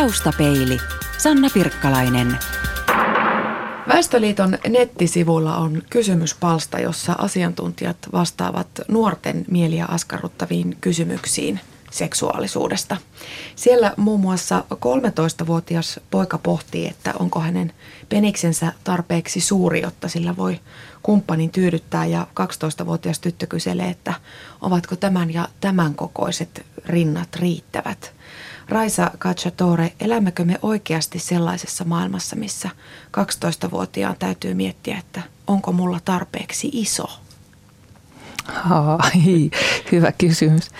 Taustapeili. Sanna Pirkkalainen. Väestöliiton nettisivuilla on kysymyspalsta, jossa asiantuntijat vastaavat nuorten mieliä askarruttaviin kysymyksiin seksuaalisuudesta. Siellä muun muassa 13-vuotias poika pohtii, että onko hänen peniksensä tarpeeksi suuri, jotta sillä voi kumppanin tyydyttää ja 12-vuotias tyttö kyselee, että ovatko tämän ja tämän kokoiset rinnat riittävät. Raisa Cacciatore, elämmekö me oikeasti sellaisessa maailmassa, missä 12-vuotiaan täytyy miettiä, että onko mulla tarpeeksi iso? Ai, hyvä kysymys.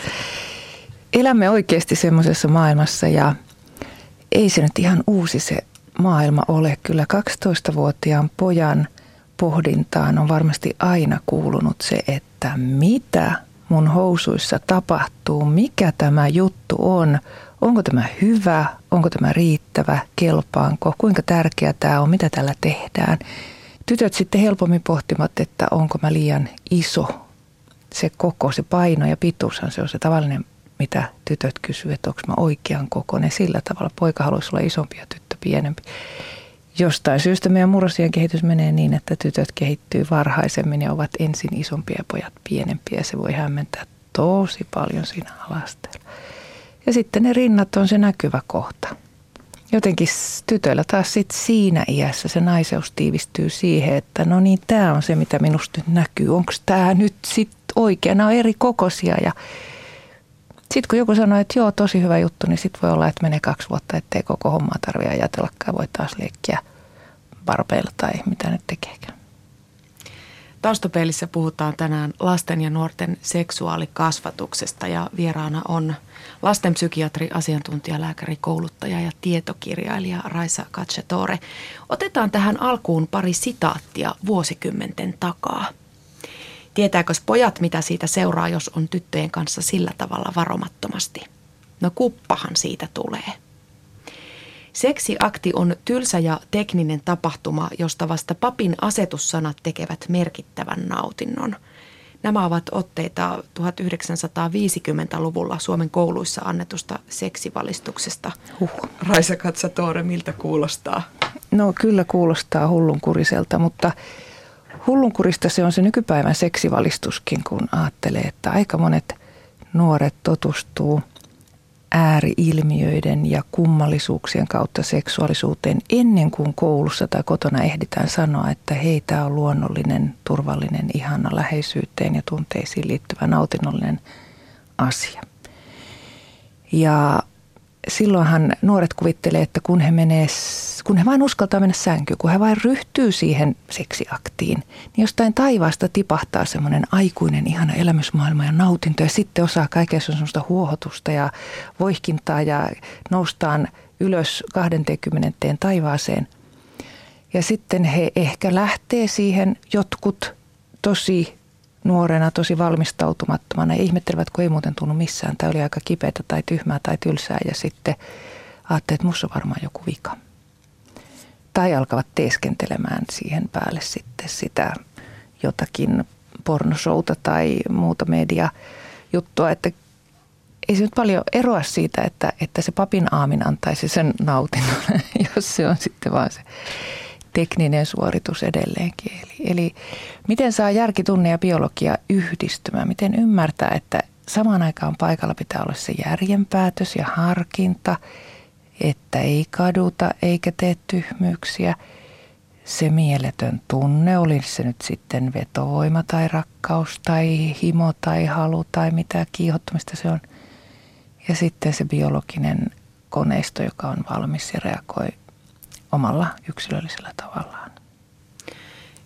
Elämme oikeasti semmoisessa maailmassa ja ei se nyt ihan uusi se maailma ole. Kyllä 12-vuotiaan pojan pohdintaan on varmasti aina kuulunut se, että mitä mun housuissa tapahtuu, mikä tämä juttu on, onko tämä hyvä, onko tämä riittävä, kelpaanko, kuinka tärkeä tämä on, mitä tällä tehdään. Tytöt sitten helpommin pohtimat, että onko mä liian iso. Se koko, se paino ja pituushan se on se tavallinen, mitä tytöt kysyvät, että onko mä oikean kokoinen. Sillä tavalla poika haluaisi olla isompi ja tyttö pienempi. Jostain syystä meidän murrosien kehitys menee niin, että tytöt kehittyy varhaisemmin ja ovat ensin isompia ja pojat pienempiä. Se voi hämmentää tosi paljon siinä alasteella. Ja sitten ne rinnat on se näkyvä kohta. Jotenkin tytöillä taas sit siinä iässä se naiseus tiivistyy siihen, että no niin, tämä on se, mitä minusta nyt näkyy. Onko tämä nyt sitten oikein? Nämä on eri kokoisia ja sitten kun joku sanoo, että joo, tosi hyvä juttu, niin sitten voi olla, että menee kaksi vuotta, ettei koko hommaa tarvitse ajatellakaan. Voi taas leikkiä barbeilla tai mitä nyt tekeekään. Taustapeilissä puhutaan tänään lasten ja nuorten seksuaalikasvatuksesta ja vieraana on lastenpsykiatri, asiantuntijalääkäri, kouluttaja ja tietokirjailija Raisa Katsetore. Otetaan tähän alkuun pari sitaattia vuosikymmenten takaa. Tietääkö pojat, mitä siitä seuraa, jos on tyttöjen kanssa sillä tavalla varomattomasti? No kuppahan siitä tulee. Seksiakti on tylsä ja tekninen tapahtuma, josta vasta papin asetussanat tekevät merkittävän nautinnon. Nämä ovat otteita 1950-luvulla Suomen kouluissa annetusta seksivalistuksesta. Huh. Raisa Katsatore, miltä kuulostaa? No kyllä kuulostaa hullunkuriselta, mutta hullunkurista se on se nykypäivän seksivalistuskin, kun ajattelee, että aika monet nuoret totustuu ääriilmiöiden ja kummallisuuksien kautta seksuaalisuuteen ennen kuin koulussa tai kotona ehditään sanoa, että hei, tämä on luonnollinen, turvallinen, ihana läheisyyteen ja tunteisiin liittyvä nautinnollinen asia. Ja silloinhan nuoret kuvittelee, että kun he, menee, kun he vain uskaltaa mennä sänkyyn, kun he vain ryhtyy siihen seksiaktiin, niin jostain taivaasta tipahtaa semmoinen aikuinen ihana elämysmaailma ja nautinto ja sitten osaa kaiken semmoista huohotusta ja voihkintaa ja noustaan ylös 20 taivaaseen. Ja sitten he ehkä lähtee siihen jotkut tosi nuorena tosi valmistautumattomana ja ihmettelevät, kun ei muuten tunnu missään. Tämä oli aika kipeätä tai tyhmää tai tylsää ja sitten ajattelee, että minussa on varmaan joku vika. Tai alkavat teeskentelemään siihen päälle sitten sitä jotakin pornosouta tai muuta media juttua, että ei se nyt paljon eroa siitä, että, että se papin aamin antaisi sen nautinnon, jos se on sitten vaan se tekninen suoritus edelleenkin. Eli, eli miten saa järki, tunne ja biologia yhdistymään? Miten ymmärtää, että samaan aikaan paikalla pitää olla se järjenpäätös ja harkinta, että ei kaduta eikä tee tyhmyyksiä. Se mieletön tunne, oli se nyt sitten vetovoima tai rakkaus tai himo tai halu tai mitä kiihottumista se on. Ja sitten se biologinen koneisto, joka on valmis ja reagoi omalla yksilöllisellä tavallaan.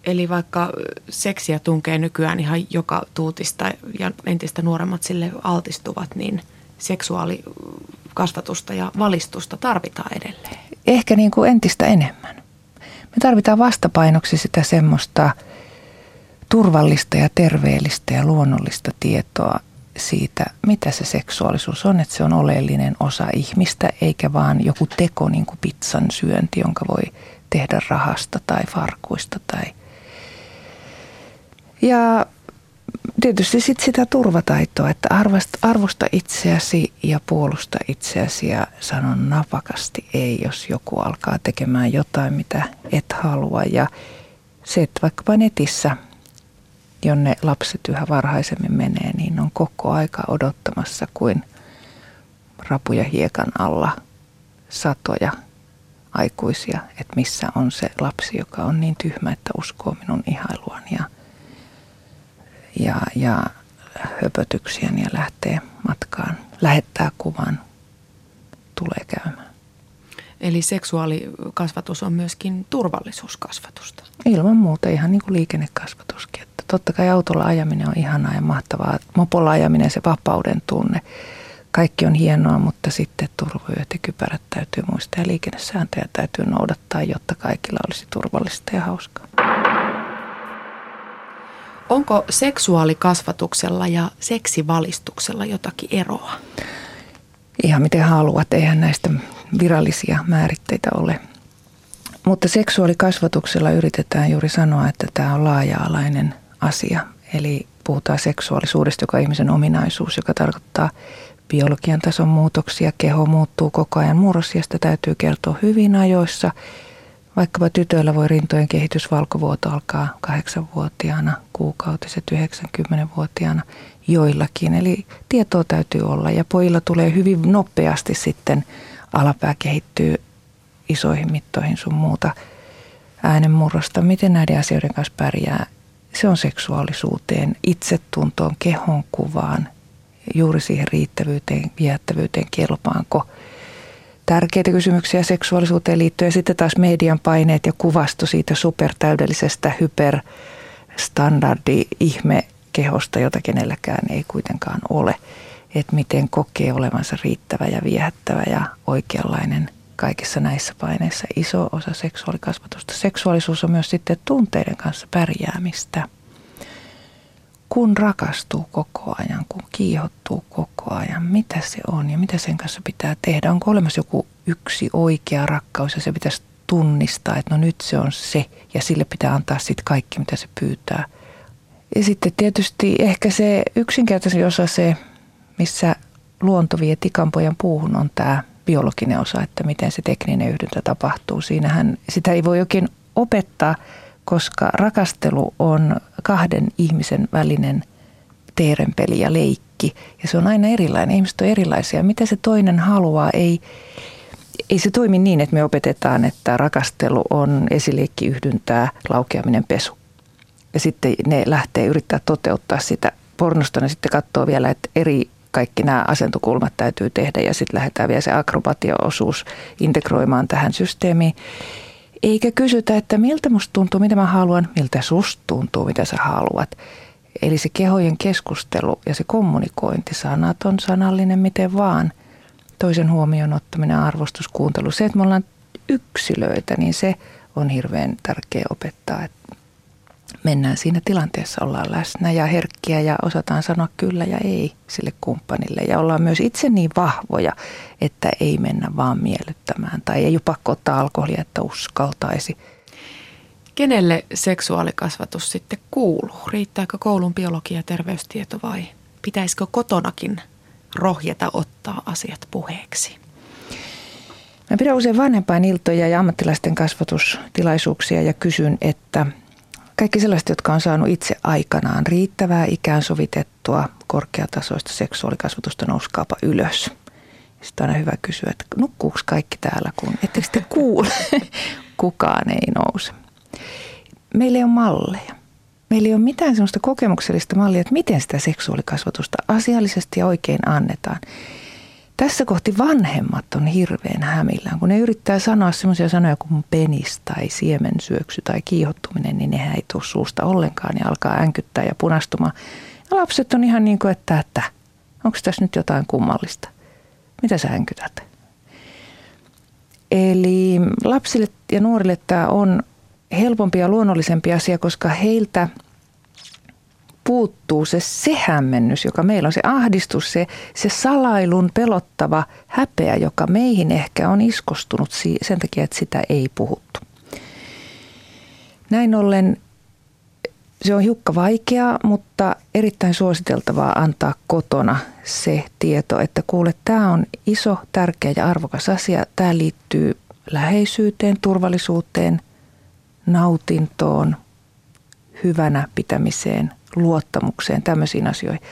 Eli vaikka seksiä tunkee nykyään ihan joka tuutista ja entistä nuoremmat sille altistuvat, niin seksuaalikasvatusta ja valistusta tarvitaan edelleen. Ehkä niin kuin entistä enemmän. Me tarvitaan vastapainoksi sitä semmoista turvallista ja terveellistä ja luonnollista tietoa siitä, mitä se seksuaalisuus on, että se on oleellinen osa ihmistä, eikä vaan joku teko niin kuin pizzan syönti, jonka voi tehdä rahasta tai farkuista. Tai... Ja tietysti sit sitä turvataitoa, että arvosta, arvosta itseäsi ja puolusta itseäsi ja sanon napakasti ei, jos joku alkaa tekemään jotain, mitä et halua. Ja se, että vaikkapa netissä, jonne lapset yhä varhaisemmin menee, niin on koko aika odottamassa kuin rapuja hiekan alla satoja aikuisia, että missä on se lapsi, joka on niin tyhmä, että uskoo minun ihailuani ja, ja, ja höpötyksiäni ja lähtee matkaan, lähettää kuvan, tulee käymään. Eli seksuaalikasvatus on myöskin turvallisuuskasvatusta. Ilman muuta ihan niin kuin liikennekasvatuskin. Totta kai autolla ajaminen on ihanaa ja mahtavaa. Mopolla ajaminen, se vapauden tunne kaikki on hienoa, mutta sitten turvavyöt ja kypärät täytyy muistaa ja liikennesääntöjä täytyy noudattaa, jotta kaikilla olisi turvallista ja hauskaa. Onko seksuaalikasvatuksella ja seksivalistuksella jotakin eroa? Ihan miten haluat, eihän näistä virallisia määritteitä ole. Mutta seksuaalikasvatuksella yritetään juuri sanoa, että tämä on laaja-alainen asia. Eli puhutaan seksuaalisuudesta, joka on ihmisen ominaisuus, joka tarkoittaa biologian tason muutoksia, keho muuttuu koko ajan. Murrosiasta täytyy kertoa hyvin ajoissa. Vaikkapa tytöillä voi rintojen kehitysvalkovuoto alkaa kahdeksanvuotiaana, kuukautiset 90-vuotiaana joillakin. Eli tietoa täytyy olla ja pojilla tulee hyvin nopeasti sitten alapää kehittyy isoihin mittoihin sun muuta äänenmurrosta. Miten näiden asioiden kanssa pärjää? Se on seksuaalisuuteen, itsetuntoon, kehon kuvaan, juuri siihen riittävyyteen, viehättävyyteen, kelpaanko. Tärkeitä kysymyksiä seksuaalisuuteen liittyen ja sitten taas median paineet ja kuvasto siitä supertäydellisestä hyperstandardi ihme kehosta, jota kenelläkään ei kuitenkaan ole. Että miten kokee olevansa riittävä ja viehättävä ja oikeanlainen kaikissa näissä paineissa. Iso osa seksuaalikasvatusta. Seksuaalisuus on myös sitten tunteiden kanssa pärjäämistä – kun rakastuu koko ajan, kun kiihottuu koko ajan, mitä se on ja mitä sen kanssa pitää tehdä? Onko olemassa joku yksi oikea rakkaus ja se pitäisi tunnistaa, että no nyt se on se ja sille pitää antaa sitten kaikki, mitä se pyytää. Ja sitten tietysti ehkä se yksinkertaisin osa se, missä luonto vie tikanpojan puuhun on tämä biologinen osa, että miten se tekninen yhdyntä tapahtuu. Siinähän sitä ei voi oikein opettaa – koska rakastelu on kahden ihmisen välinen teerenpeli ja leikki. Ja se on aina erilainen. Ihmiset on erilaisia. Mitä se toinen haluaa, ei, ei se toimi niin, että me opetetaan, että rakastelu on esiliekki yhdyntää, laukeaminen, pesu. Ja sitten ne lähtee yrittää toteuttaa sitä. Pornosta ne sitten katsoo vielä, että eri kaikki nämä asentokulmat täytyy tehdä ja sitten lähdetään vielä se akrobatiaosuus integroimaan tähän systeemiin. Eikä kysytä, että miltä musta tuntuu, mitä mä haluan, miltä susta tuntuu, mitä sä haluat. Eli se kehojen keskustelu ja se kommunikointi, sanaton, sanallinen, miten vaan. Toisen huomioon ottaminen, arvostus, kuuntelu. Se, että me ollaan yksilöitä, niin se on hirveän tärkeä opettaa, että mennään siinä tilanteessa, ollaan läsnä ja herkkiä ja osataan sanoa kyllä ja ei sille kumppanille. Ja ollaan myös itse niin vahvoja, että ei mennä vaan miellyttämään tai ei ole pakko ottaa alkoholia, että uskaltaisi. Kenelle seksuaalikasvatus sitten kuuluu? Riittääkö koulun biologia ja terveystieto vai pitäisikö kotonakin rohjeta ottaa asiat puheeksi? Mä pidän usein vanhempainiltoja ja ammattilaisten kasvatustilaisuuksia ja kysyn, että – kaikki sellaiset, jotka on saanut itse aikanaan riittävää ikään sovitettua korkeatasoista seksuaalikasvatusta, nouskaapa ylös. Sitten on aina hyvä kysyä, että nukkuuko kaikki täällä, kun ettekö te kuule? Kukaan ei nouse. Meillä ei ole malleja. Meillä ei ole mitään sellaista kokemuksellista mallia, että miten sitä seksuaalikasvatusta asiallisesti ja oikein annetaan tässä kohti vanhemmat on hirveän hämillään. Kun ne yrittää sanoa semmoisia sanoja kuin penis tai siemensyöksy tai kiihottuminen, niin nehän ei tule suusta ollenkaan ja alkaa änkyttää ja punastumaan. Ja lapset on ihan niin kuin, että, että onko tässä nyt jotain kummallista? Mitä sä änkytät? Eli lapsille ja nuorille tämä on helpompi ja luonnollisempi asia, koska heiltä – puuttuu se, se hämmennys, joka meillä on, se ahdistus, se, se salailun pelottava häpeä, joka meihin ehkä on iskostunut sen takia, että sitä ei puhuttu. Näin ollen se on hiukka vaikeaa, mutta erittäin suositeltavaa antaa kotona se tieto, että kuule, tämä on iso, tärkeä ja arvokas asia. Tämä liittyy läheisyyteen, turvallisuuteen, nautintoon, hyvänä pitämiseen, luottamukseen, tämmöisiin asioihin.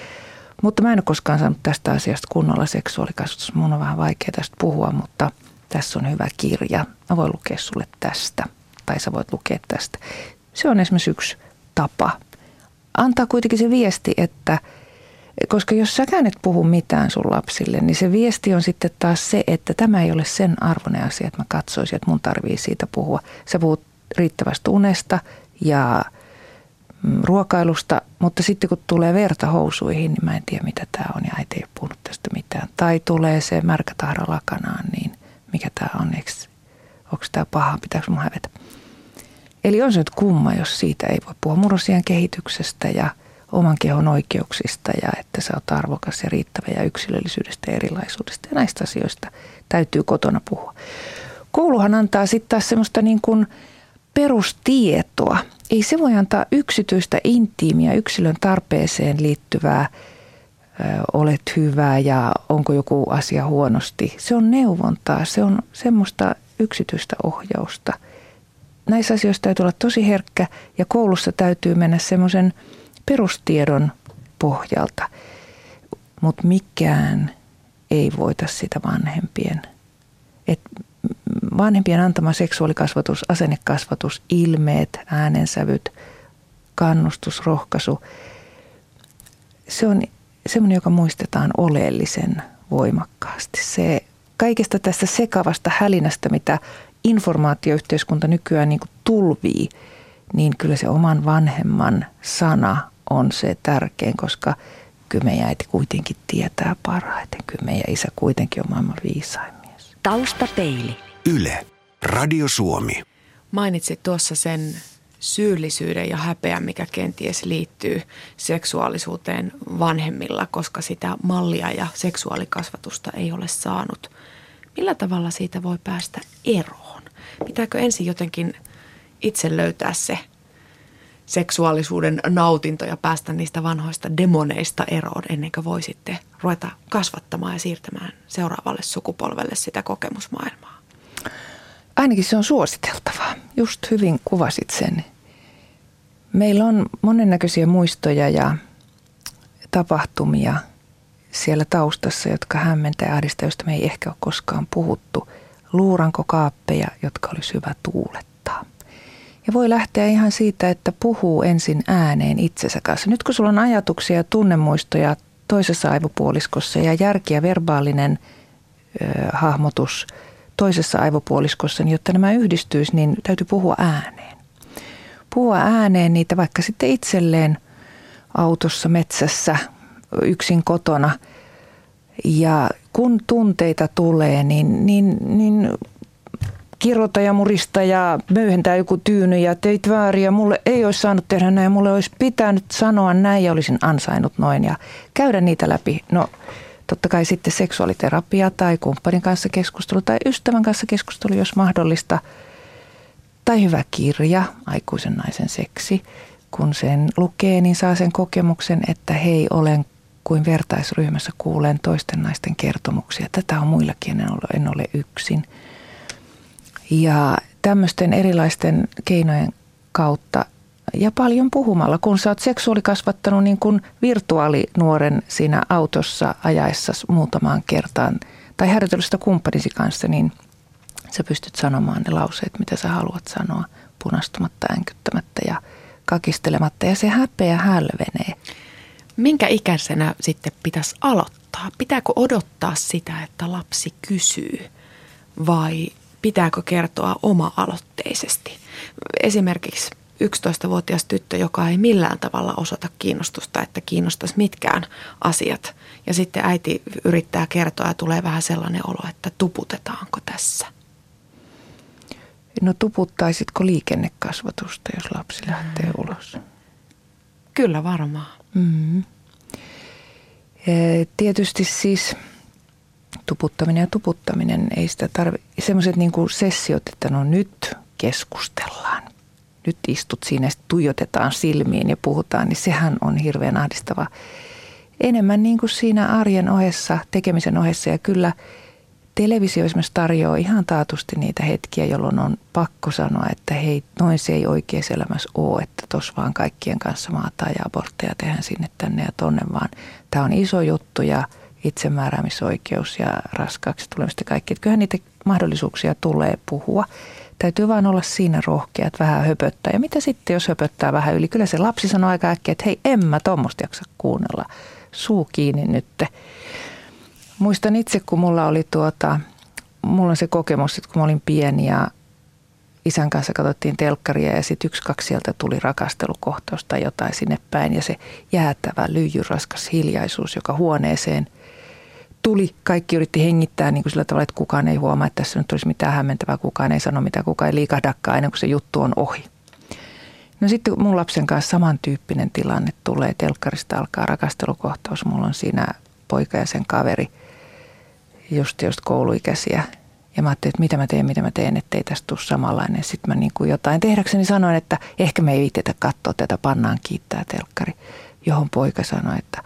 Mutta mä en ole koskaan saanut tästä asiasta kunnolla seksuaalikasvatus. Mun on vähän vaikea tästä puhua, mutta tässä on hyvä kirja. Mä voin lukea sulle tästä. Tai sä voit lukea tästä. Se on esimerkiksi yksi tapa. Antaa kuitenkin se viesti, että koska jos sä et puhu mitään sun lapsille, niin se viesti on sitten taas se, että tämä ei ole sen arvoinen asia, että mä katsoisin, että mun tarvii siitä puhua. Sä puhut riittävästä unesta ja ruokailusta, mutta sitten kun tulee verta housuihin, niin mä en tiedä mitä tämä on ja äiti ei ole puhunut tästä mitään. Tai tulee se märkä tahra lakanaan, niin mikä tämä on, onko tämä paha, pitääkö mun hävetä. Eli on se nyt kumma, jos siitä ei voi puhua murrosian kehityksestä ja oman kehon oikeuksista ja että sä oot arvokas ja riittävä ja yksilöllisyydestä ja erilaisuudesta. Ja näistä asioista täytyy kotona puhua. Kouluhan antaa sitten taas semmoista niin kuin perustietoa. Ei se voi antaa yksityistä, intiimiä, yksilön tarpeeseen liittyvää olet hyvä ja onko joku asia huonosti. Se on neuvontaa, se on semmoista yksityistä ohjausta – näissä asioissa täytyy olla tosi herkkä ja koulussa täytyy mennä semmoisen perustiedon pohjalta. Mutta mikään ei voita sitä vanhempien. Et vanhempien antama seksuaalikasvatus, asennekasvatus, ilmeet, äänensävyt, kannustus, rohkaisu, se on semmoinen, joka muistetaan oleellisen voimakkaasti. Se kaikesta tästä sekavasta hälinästä, mitä informaatioyhteiskunta nykyään niin kuin tulvii, niin kyllä se oman vanhemman sana on se tärkein, koska kyllä meidän äiti kuitenkin tietää parhaiten. Kyllä meidän isä kuitenkin on maailman viisain mies. Taustapeili. Yle. Radio Suomi. Mainitsit tuossa sen syyllisyyden ja häpeän, mikä kenties liittyy seksuaalisuuteen vanhemmilla, koska sitä mallia ja seksuaalikasvatusta ei ole saanut. Millä tavalla siitä voi päästä eroon? Pitääkö ensin jotenkin itse löytää se seksuaalisuuden nautinto ja päästä niistä vanhoista demoneista eroon ennen kuin voi sitten ruveta kasvattamaan ja siirtämään seuraavalle sukupolvelle sitä kokemusmaailmaa? Ainakin se on suositeltavaa. Just hyvin kuvasit sen. Meillä on monennäköisiä muistoja ja tapahtumia siellä taustassa, jotka hämmentää ahdista, joista me ei ehkä ole koskaan puhuttu – luurankokaappeja, jotka olisi hyvä tuulettaa. Ja voi lähteä ihan siitä, että puhuu ensin ääneen itsensä kanssa. Nyt kun sulla on ajatuksia ja tunnemuistoja toisessa aivopuoliskossa ja järki ja verbaalinen ö, hahmotus toisessa aivopuoliskossa, niin jotta nämä yhdistyisi, niin täytyy puhua ääneen. Puhua ääneen niitä vaikka sitten itselleen autossa, metsässä, yksin kotona – ja kun tunteita tulee, niin, niin, niin kirota ja murista ja möyhentää joku tyyny ja teit väärin ja mulle ei olisi saanut tehdä näin, mulle olisi pitänyt sanoa näin ja olisin ansainnut noin ja käydä niitä läpi. No totta kai sitten seksuaaliterapia tai kumppanin kanssa keskustelu tai ystävän kanssa keskustelu, jos mahdollista. Tai hyvä kirja, aikuisen naisen seksi. Kun sen lukee, niin saa sen kokemuksen, että hei, olen kuin vertaisryhmässä kuulen toisten naisten kertomuksia. Tätä on muillakin, en ole, en ole yksin. Ja tämmöisten erilaisten keinojen kautta ja paljon puhumalla, kun sä oot seksuaalikasvattanut niin kuin virtuaalinuoren siinä autossa ajaessa muutamaan kertaan tai harjoitellusta kumppanisi kanssa, niin sä pystyt sanomaan ne lauseet, mitä sä haluat sanoa punastumatta, änkyttämättä ja kakistelematta ja se häpeä hälvenee. Minkä ikäisenä sitten pitäisi aloittaa? Pitääkö odottaa sitä, että lapsi kysyy vai pitääkö kertoa oma-aloitteisesti? Esimerkiksi 11-vuotias tyttö, joka ei millään tavalla osoita kiinnostusta, että kiinnostaisi mitkään asiat. Ja sitten äiti yrittää kertoa ja tulee vähän sellainen olo, että tuputetaanko tässä? No tuputtaisitko liikennekasvatusta, jos lapsi lähtee ulos? Kyllä varmaan. Mm. Tietysti siis tuputtaminen ja tuputtaminen, ei sitä tarvitse, semmoiset niin kuin sessiot, että no nyt keskustellaan. Nyt istut siinä ja tuijotetaan silmiin ja puhutaan, niin sehän on hirveän ahdistava. Enemmän niin kuin siinä arjen ohessa, tekemisen ohessa ja kyllä televisio esimerkiksi tarjoaa ihan taatusti niitä hetkiä, jolloin on pakko sanoa, että hei, noin se ei oikeassa elämässä ole, että tuossa vaan kaikkien kanssa maataan ja abortteja tehdään sinne tänne ja tonne, vaan tämä on iso juttu ja itsemääräämisoikeus ja raskaaksi tulemista kaikki. Että kyllähän niitä mahdollisuuksia tulee puhua. Täytyy vaan olla siinä rohkea, että vähän höpöttää. Ja mitä sitten, jos höpöttää vähän yli? Kyllä se lapsi sanoo aika äkkiä, että hei, en mä tuommoista jaksa kuunnella. Suu kiinni nyt. Muistan itse, kun mulla oli tuota, mulla on se kokemus, että kun mä olin pieni ja isän kanssa katsottiin telkkaria ja sitten yksi, kaksi sieltä tuli rakastelukohtaus tai jotain sinne päin ja se jäätävä lyijyraskas hiljaisuus, joka huoneeseen – tuli, kaikki yritti hengittää niin kuin sillä tavalla, että kukaan ei huomaa, että tässä nyt olisi mitään hämmentävää, kukaan ei sano mitään, kukaan ei liikahdakaan ennen kuin se juttu on ohi. No sitten mun lapsen kanssa samantyyppinen tilanne tulee, telkkarista alkaa rakastelukohtaus, mulla on siinä poika ja sen kaveri, just just kouluikäisiä. Ja mä ajattelin, että mitä mä teen, mitä mä teen, ettei tästä tule samanlainen. Sitten mä niin kuin jotain tehdäkseni sanoin, että ehkä me ei viitetä katsoa tätä, pannaan kiittää telkkari. Johon poika sanoi, että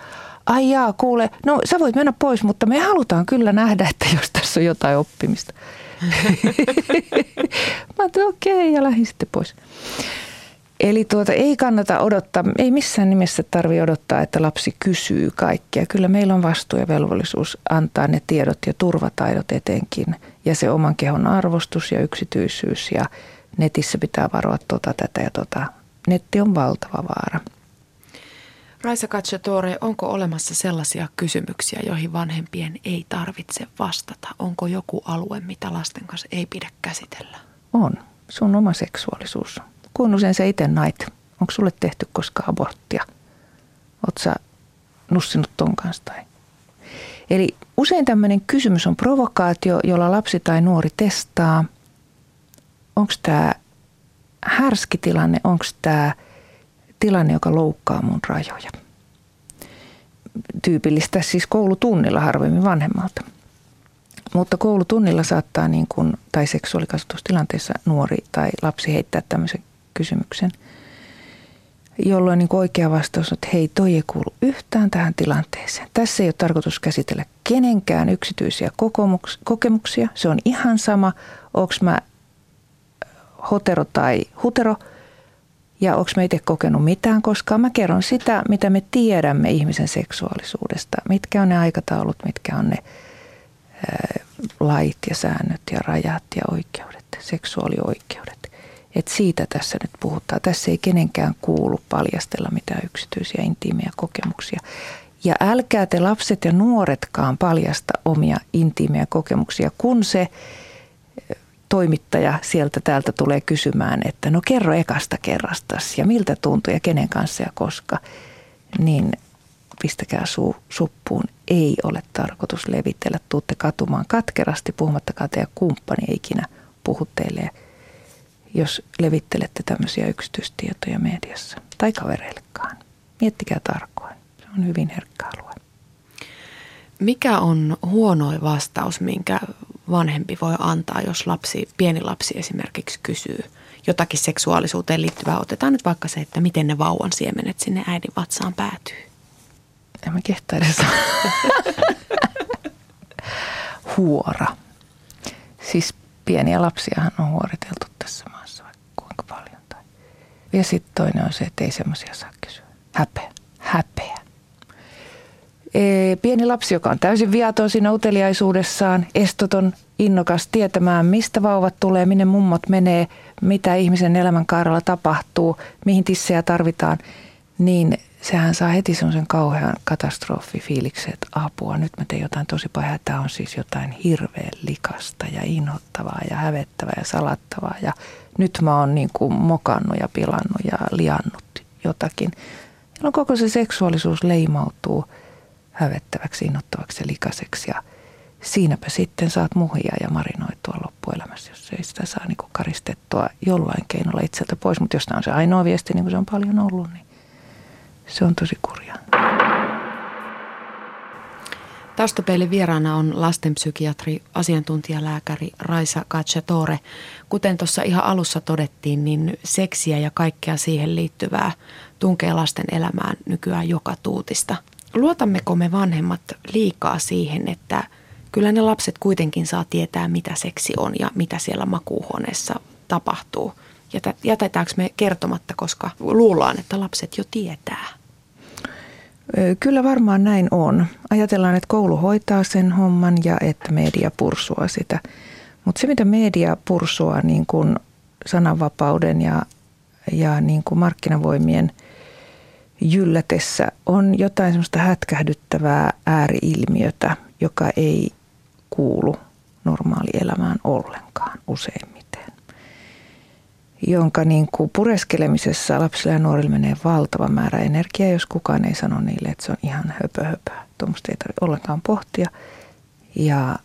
ai jaa, kuule, no sä voit mennä pois, mutta me halutaan kyllä nähdä, että jos tässä on jotain oppimista. Mä okei, okay, ja lähdin sitten pois. Eli tuota, ei kannata odottaa, ei missään nimessä tarvi odottaa, että lapsi kysyy kaikkea. Kyllä meillä on vastuu ja velvollisuus antaa ne tiedot ja turvataidot etenkin. Ja se oman kehon arvostus ja yksityisyys ja netissä pitää varoa tota, tätä ja tota. Netti on valtava vaara. Raisa Cacciatore, onko olemassa sellaisia kysymyksiä, joihin vanhempien ei tarvitse vastata? Onko joku alue, mitä lasten kanssa ei pidä käsitellä? On. Sun oma seksuaalisuus. Kuinka usein sä itse nait? Onko sulle tehty koskaan aborttia? Oot sä nussinut ton kanssa tai? Eli usein tämmöinen kysymys on provokaatio, jolla lapsi tai nuori testaa. Onko tämä härski tilanne, onko tämä tilanne, joka loukkaa mun rajoja. Tyypillistä siis koulutunnilla harvemmin vanhemmalta. Mutta koulutunnilla saattaa, niin kuin, tai seksuaalikasvatustilanteessa nuori tai lapsi heittää tämmöisen kysymyksen, jolloin niin oikea vastaus on, että hei, toi ei kuulu yhtään tähän tilanteeseen. Tässä ei ole tarkoitus käsitellä kenenkään yksityisiä kokemuksia. Se on ihan sama, onko mä hotero tai hutero – ja onko me itse kokenut mitään koskaan. Mä kerron sitä, mitä me tiedämme ihmisen seksuaalisuudesta. Mitkä on ne aikataulut, mitkä on ne ää, lait ja säännöt ja rajat ja oikeudet, seksuaalioikeudet. Et siitä tässä nyt puhutaan. Tässä ei kenenkään kuulu paljastella mitään yksityisiä intiimejä kokemuksia. Ja älkää te lapset ja nuoretkaan paljasta omia intiimejä kokemuksia, kun se toimittaja sieltä täältä tulee kysymään, että no kerro ekasta kerrastas ja miltä tuntuu ja kenen kanssa ja koska, niin pistäkää suu suppuun. Ei ole tarkoitus levitellä. Tuutte katumaan katkerasti, puhumattakaan teidän kumppani ei ikinä puhu teille, jos levittelette tämmöisiä yksityistietoja mediassa tai kavereillekaan. Miettikää tarkoin. Se on hyvin herkkä alue. Mikä on huonoin vastaus, minkä vanhempi voi antaa, jos lapsi, pieni lapsi esimerkiksi kysyy jotakin seksuaalisuuteen liittyvää. Otetaan nyt vaikka se, että miten ne vauvan siemenet sinne äidin vatsaan päätyy. En mä kehtaa edes Huora. Siis pieniä lapsiahan on huoriteltu tässä maassa vaikka kuinka paljon. Tai. Ja sitten toinen on se, että ei semmoisia saa kysyä. Häpeä. Pieni lapsi, joka on täysin viaton siinä uteliaisuudessaan, estoton, innokas tietämään, mistä vauvat tulee, minne mummot menee, mitä ihmisen elämän kaarella tapahtuu, mihin tissejä tarvitaan, niin sehän saa heti semmoisen kauhean katastrofifiiliksen, että apua, nyt mä teen jotain tosi pahaa. Tämä on siis jotain hirveän likasta ja inhottavaa ja hävettävää ja salattavaa. Ja nyt mä oon niin kuin mokannut ja pilannut ja liannut jotakin. Jolloin koko se seksuaalisuus leimautuu – hävettäväksi, innoittavaksi ja likaseksi. Ja siinäpä sitten saat muhia ja marinoitua loppuelämässä, jos ei sitä saa niin karistettua jollain keinolla itseltä pois. Mutta jos tämä on se ainoa viesti, niin kuin se on paljon ollut, niin se on tosi kurjaa. Taustapeilin vieraana on lastenpsykiatri, asiantuntijalääkäri Raisa Kachatore. Kuten tuossa ihan alussa todettiin, niin seksiä ja kaikkea siihen liittyvää tunkee lasten elämään nykyään joka tuutista. Luotammeko me vanhemmat liikaa siihen, että kyllä ne lapset kuitenkin saa tietää, mitä seksi on ja mitä siellä makuuhuoneessa tapahtuu? Jätetäänkö me kertomatta, koska luullaan, että lapset jo tietää? Kyllä varmaan näin on. Ajatellaan, että koulu hoitaa sen homman ja että media pursua sitä. Mutta se, mitä media pursua niin kuin sananvapauden ja, ja niin kuin markkinavoimien jyllätessä, on jotain semmoista hätkähdyttävää ääriilmiötä, joka ei kuulu normaalielämään ollenkaan useimmiten jonka niin kuin pureskelemisessa lapsilla ja nuorilla menee valtava määrä energiaa, jos kukaan ei sano niille, että se on ihan höpö höpö. Tuommoista ei tarvitse ollenkaan pohtia. Ja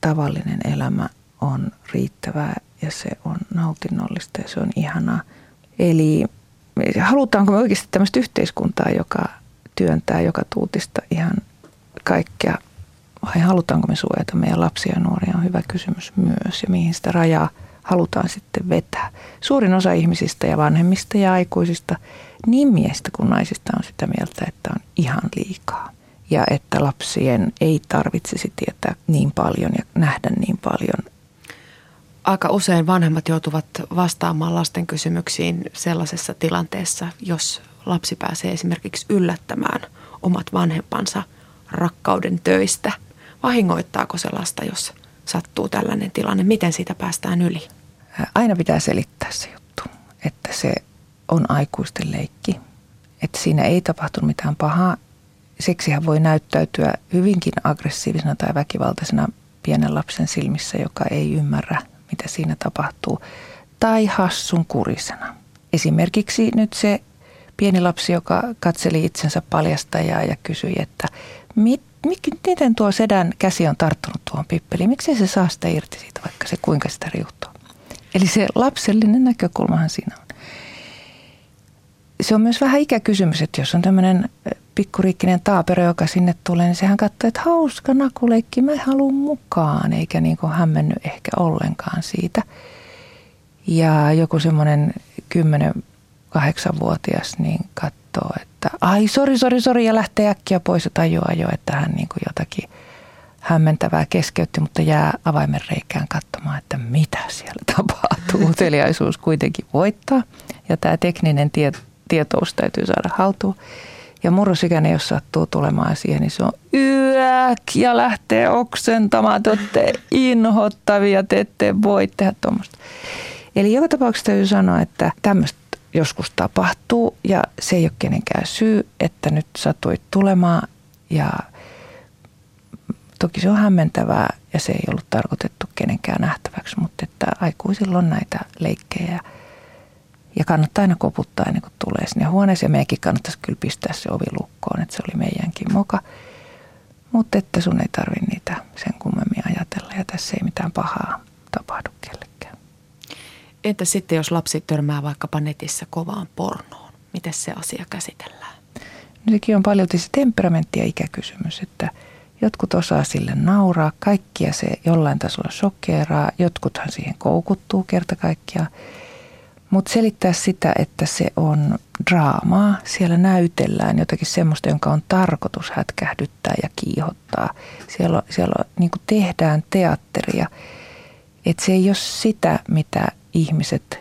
tavallinen elämä on riittävää ja se on nautinnollista ja se on ihanaa. Eli halutaanko me oikeasti tämmöistä yhteiskuntaa, joka työntää joka tuutista ihan kaikkea vai halutaanko me suojata meidän lapsia ja nuoria on hyvä kysymys myös ja mihin sitä rajaa – halutaan sitten vetää. Suurin osa ihmisistä ja vanhemmista ja aikuisista, niin miehistä kuin naisista on sitä mieltä, että on ihan liikaa. Ja että lapsien ei tarvitsisi tietää niin paljon ja nähdä niin paljon. Aika usein vanhemmat joutuvat vastaamaan lasten kysymyksiin sellaisessa tilanteessa, jos lapsi pääsee esimerkiksi yllättämään omat vanhempansa rakkauden töistä. Vahingoittaako se lasta, jos sattuu tällainen tilanne? Miten siitä päästään yli? Aina pitää selittää se juttu, että se on aikuisten leikki. Että siinä ei tapahtunut mitään pahaa. Seksihän voi näyttäytyä hyvinkin aggressiivisena tai väkivaltaisena pienen lapsen silmissä, joka ei ymmärrä, mitä siinä tapahtuu. Tai hassun kurisena. Esimerkiksi nyt se pieni lapsi, joka katseli itsensä paljastajaa ja kysyi, että mit, miten tuo sedän käsi on tarttunut tuohon pippeliin? Miksi se saa sitä irti siitä, vaikka se kuinka sitä riuhtoo? Eli se lapsellinen näkökulmahan siinä on. Se on myös vähän ikäkysymys, että jos on tämmöinen pikkuriikkinen taapero, joka sinne tulee, niin sehän katsoo, että hauska nakuleikki, mä haluan mukaan, eikä niin kuin hämmennyt ehkä ollenkaan siitä. Ja joku semmoinen 10-8-vuotias niin katsoo, että ai sori, sori, sori ja lähtee äkkiä pois ja tajuaa jo, että hän niin kuin jotakin – hämmentävää keskeytti, mutta jää avaimen reikään katsomaan, että mitä siellä tapahtuu. Uteliaisuus kuitenkin voittaa ja tämä tekninen tie, tietous täytyy saada haltuun. Ja murrosikäinen, jos sattuu tulemaan siihen, niin se on yäk ja lähtee oksentamaan. Te olette inhottavia, te ette voi tehdä tuommoista. Eli joka tapauksessa täytyy sanoa, että tämmöistä joskus tapahtuu ja se ei ole kenenkään syy, että nyt satuit tulemaan ja Toki se on hämmentävää ja se ei ollut tarkoitettu kenenkään nähtäväksi, mutta että aikuisilla on näitä leikkejä ja kannattaa aina koputtaa ennen kuin tulee sinne huoneeseen. Meidänkin kannattaisi kyllä pistää se ovi lukkoon, että se oli meidänkin moka. Mutta että sun ei tarvi niitä sen kummemmin ajatella ja tässä ei mitään pahaa tapahdu kellekään. Entä sitten, jos lapsi törmää vaikkapa netissä kovaan pornoon? Miten se asia käsitellään? No sekin on paljon se temperamentti ja ikäkysymys, että – Jotkut osaa sille nauraa, kaikkia se jollain tasolla shokkeeraa, jotkuthan siihen koukuttuu kerta kaikkiaan. Mutta selittää sitä, että se on draamaa, siellä näytellään jotakin semmoista, jonka on tarkoitus hätkähdyttää ja kiihottaa. Siellä, siellä niin tehdään teatteria. Että se ei ole sitä, mitä ihmiset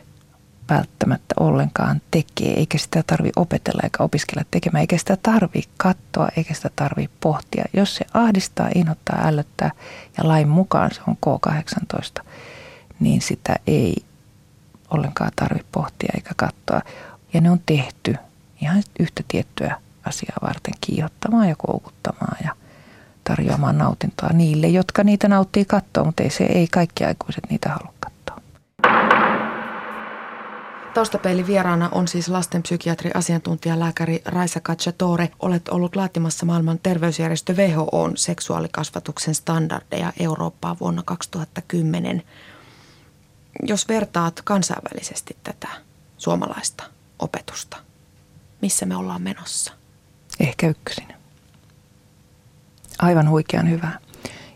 välttämättä ollenkaan tekee, eikä sitä tarvi opetella eikä opiskella tekemään, eikä sitä tarvi katsoa, eikä sitä tarvi pohtia. Jos se ahdistaa, inhottaa, ällöttää ja lain mukaan se on K18, niin sitä ei ollenkaan tarvi pohtia eikä katsoa. Ja ne on tehty ihan yhtä tiettyä asiaa varten kiihottamaan ja koukuttamaan ja tarjoamaan nautintoa niille, jotka niitä nauttii katsoa, mutta ei, se, ei kaikki aikuiset niitä halua Taustapeilin vieraana on siis lastenpsykiatri asiantuntijalääkäri Raisa Kachatore. Olet ollut laatimassa maailman terveysjärjestö WHOn seksuaalikasvatuksen standardeja Eurooppaa vuonna 2010. Jos vertaat kansainvälisesti tätä suomalaista opetusta, missä me ollaan menossa? Ehkä ykkösin. Aivan huikean hyvää.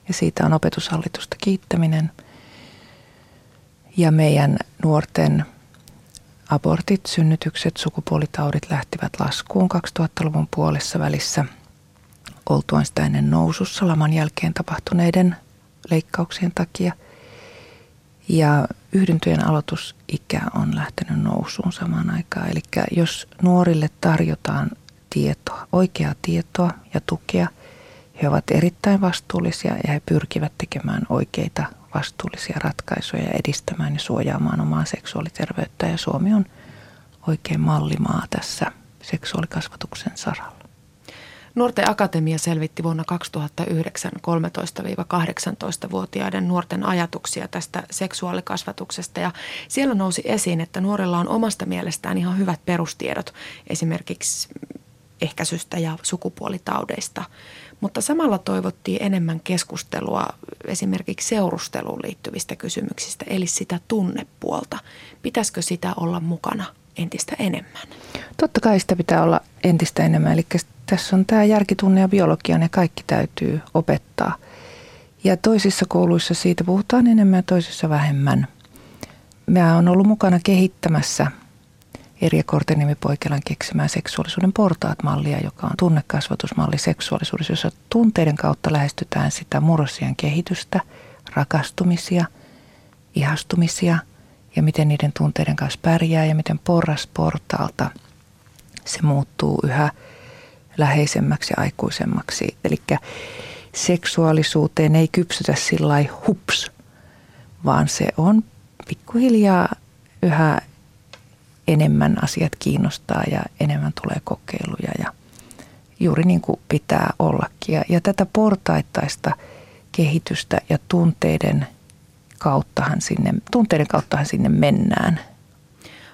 Ja siitä on opetushallitusta kiittäminen. Ja meidän nuorten abortit, synnytykset, sukupuolitaudit lähtivät laskuun 2000-luvun puolessa välissä oltuaan sitä ennen nousussa laman jälkeen tapahtuneiden leikkauksien takia. Ja yhdyntöjen aloitusikä on lähtenyt nousuun samaan aikaan. Eli jos nuorille tarjotaan tietoa, oikeaa tietoa ja tukea, he ovat erittäin vastuullisia ja he pyrkivät tekemään oikeita vastuullisia ratkaisuja ja edistämään ja suojaamaan omaa seksuaaliterveyttä. Ja Suomi on oikein mallimaa tässä seksuaalikasvatuksen saralla. Nuorten Akatemia selvitti vuonna 2009 13-18-vuotiaiden nuorten ajatuksia tästä seksuaalikasvatuksesta ja siellä nousi esiin, että nuorilla on omasta mielestään ihan hyvät perustiedot esimerkiksi ehkäisystä ja sukupuolitaudeista. Mutta samalla toivottiin enemmän keskustelua esimerkiksi seurusteluun liittyvistä kysymyksistä, eli sitä tunnepuolta. Pitäisikö sitä olla mukana entistä enemmän? Totta kai sitä pitää olla entistä enemmän. Eli tässä on tämä järkitunne ja biologia, ne kaikki täytyy opettaa. Ja toisissa kouluissa siitä puhutaan enemmän ja toisissa vähemmän. Mä oon ollut mukana kehittämässä – Erja Kortenimi Poikelan keksimää seksuaalisuuden portaat-mallia, joka on tunnekasvatusmalli seksuaalisuudessa, jossa tunteiden kautta lähestytään sitä murrosien kehitystä, rakastumisia, ihastumisia ja miten niiden tunteiden kanssa pärjää ja miten porras portaalta se muuttuu yhä läheisemmäksi ja aikuisemmaksi. Eli seksuaalisuuteen ei kypsytä sillä hups, vaan se on pikkuhiljaa yhä enemmän asiat kiinnostaa ja enemmän tulee kokeiluja ja juuri niin kuin pitää ollakin. Ja, ja tätä portaittaista kehitystä ja tunteiden kauttahan sinne, tunteiden kauttahan sinne mennään.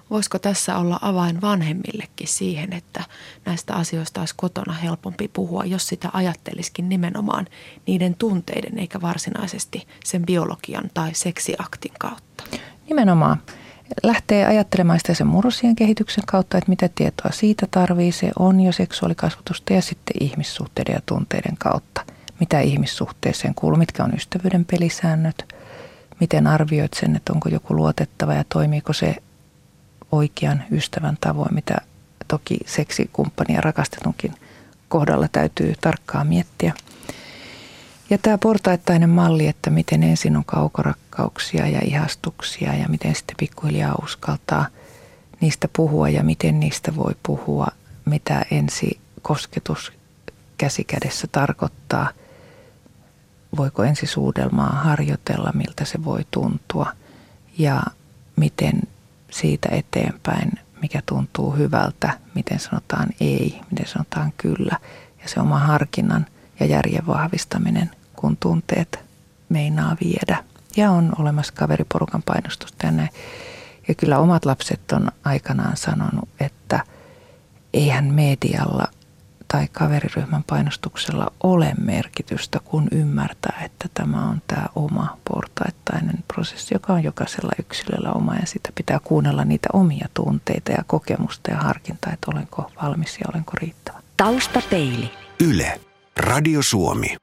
Voisiko tässä olla avain vanhemmillekin siihen, että näistä asioista olisi kotona helpompi puhua, jos sitä ajattelisikin nimenomaan niiden tunteiden eikä varsinaisesti sen biologian tai seksiaktin kautta? Nimenomaan lähtee ajattelemaan sitä sen murrosien kehityksen kautta, että mitä tietoa siitä tarvii. Se on jo seksuaalikasvatusta ja sitten ihmissuhteiden ja tunteiden kautta. Mitä ihmissuhteeseen kuuluu, mitkä on ystävyyden pelisäännöt, miten arvioit sen, että onko joku luotettava ja toimiiko se oikean ystävän tavoin, mitä toki seksikumppani ja rakastetunkin kohdalla täytyy tarkkaan miettiä – ja tämä portaittainen malli, että miten ensin on kaukorakkauksia ja ihastuksia ja miten sitten pikkuhiljaa uskaltaa niistä puhua ja miten niistä voi puhua, mitä ensi kosketus käsikädessä tarkoittaa. Voiko ensisuudelmaa harjoitella, miltä se voi tuntua ja miten siitä eteenpäin, mikä tuntuu hyvältä, miten sanotaan ei, miten sanotaan kyllä ja se oma harkinnan ja järjen vahvistaminen kun tunteet meinaa viedä. Ja on olemassa kaveriporukan painostusta ja näin. Ja kyllä omat lapset on aikanaan sanonut, että eihän medialla tai kaveriryhmän painostuksella ole merkitystä, kun ymmärtää, että tämä on tämä oma portaittainen prosessi, joka on jokaisella yksilöllä oma ja sitä pitää kuunnella niitä omia tunteita ja kokemusta ja harkintaa, että olenko valmis ja olenko riittävä. Taustapeili. Yle. Radio Suomi.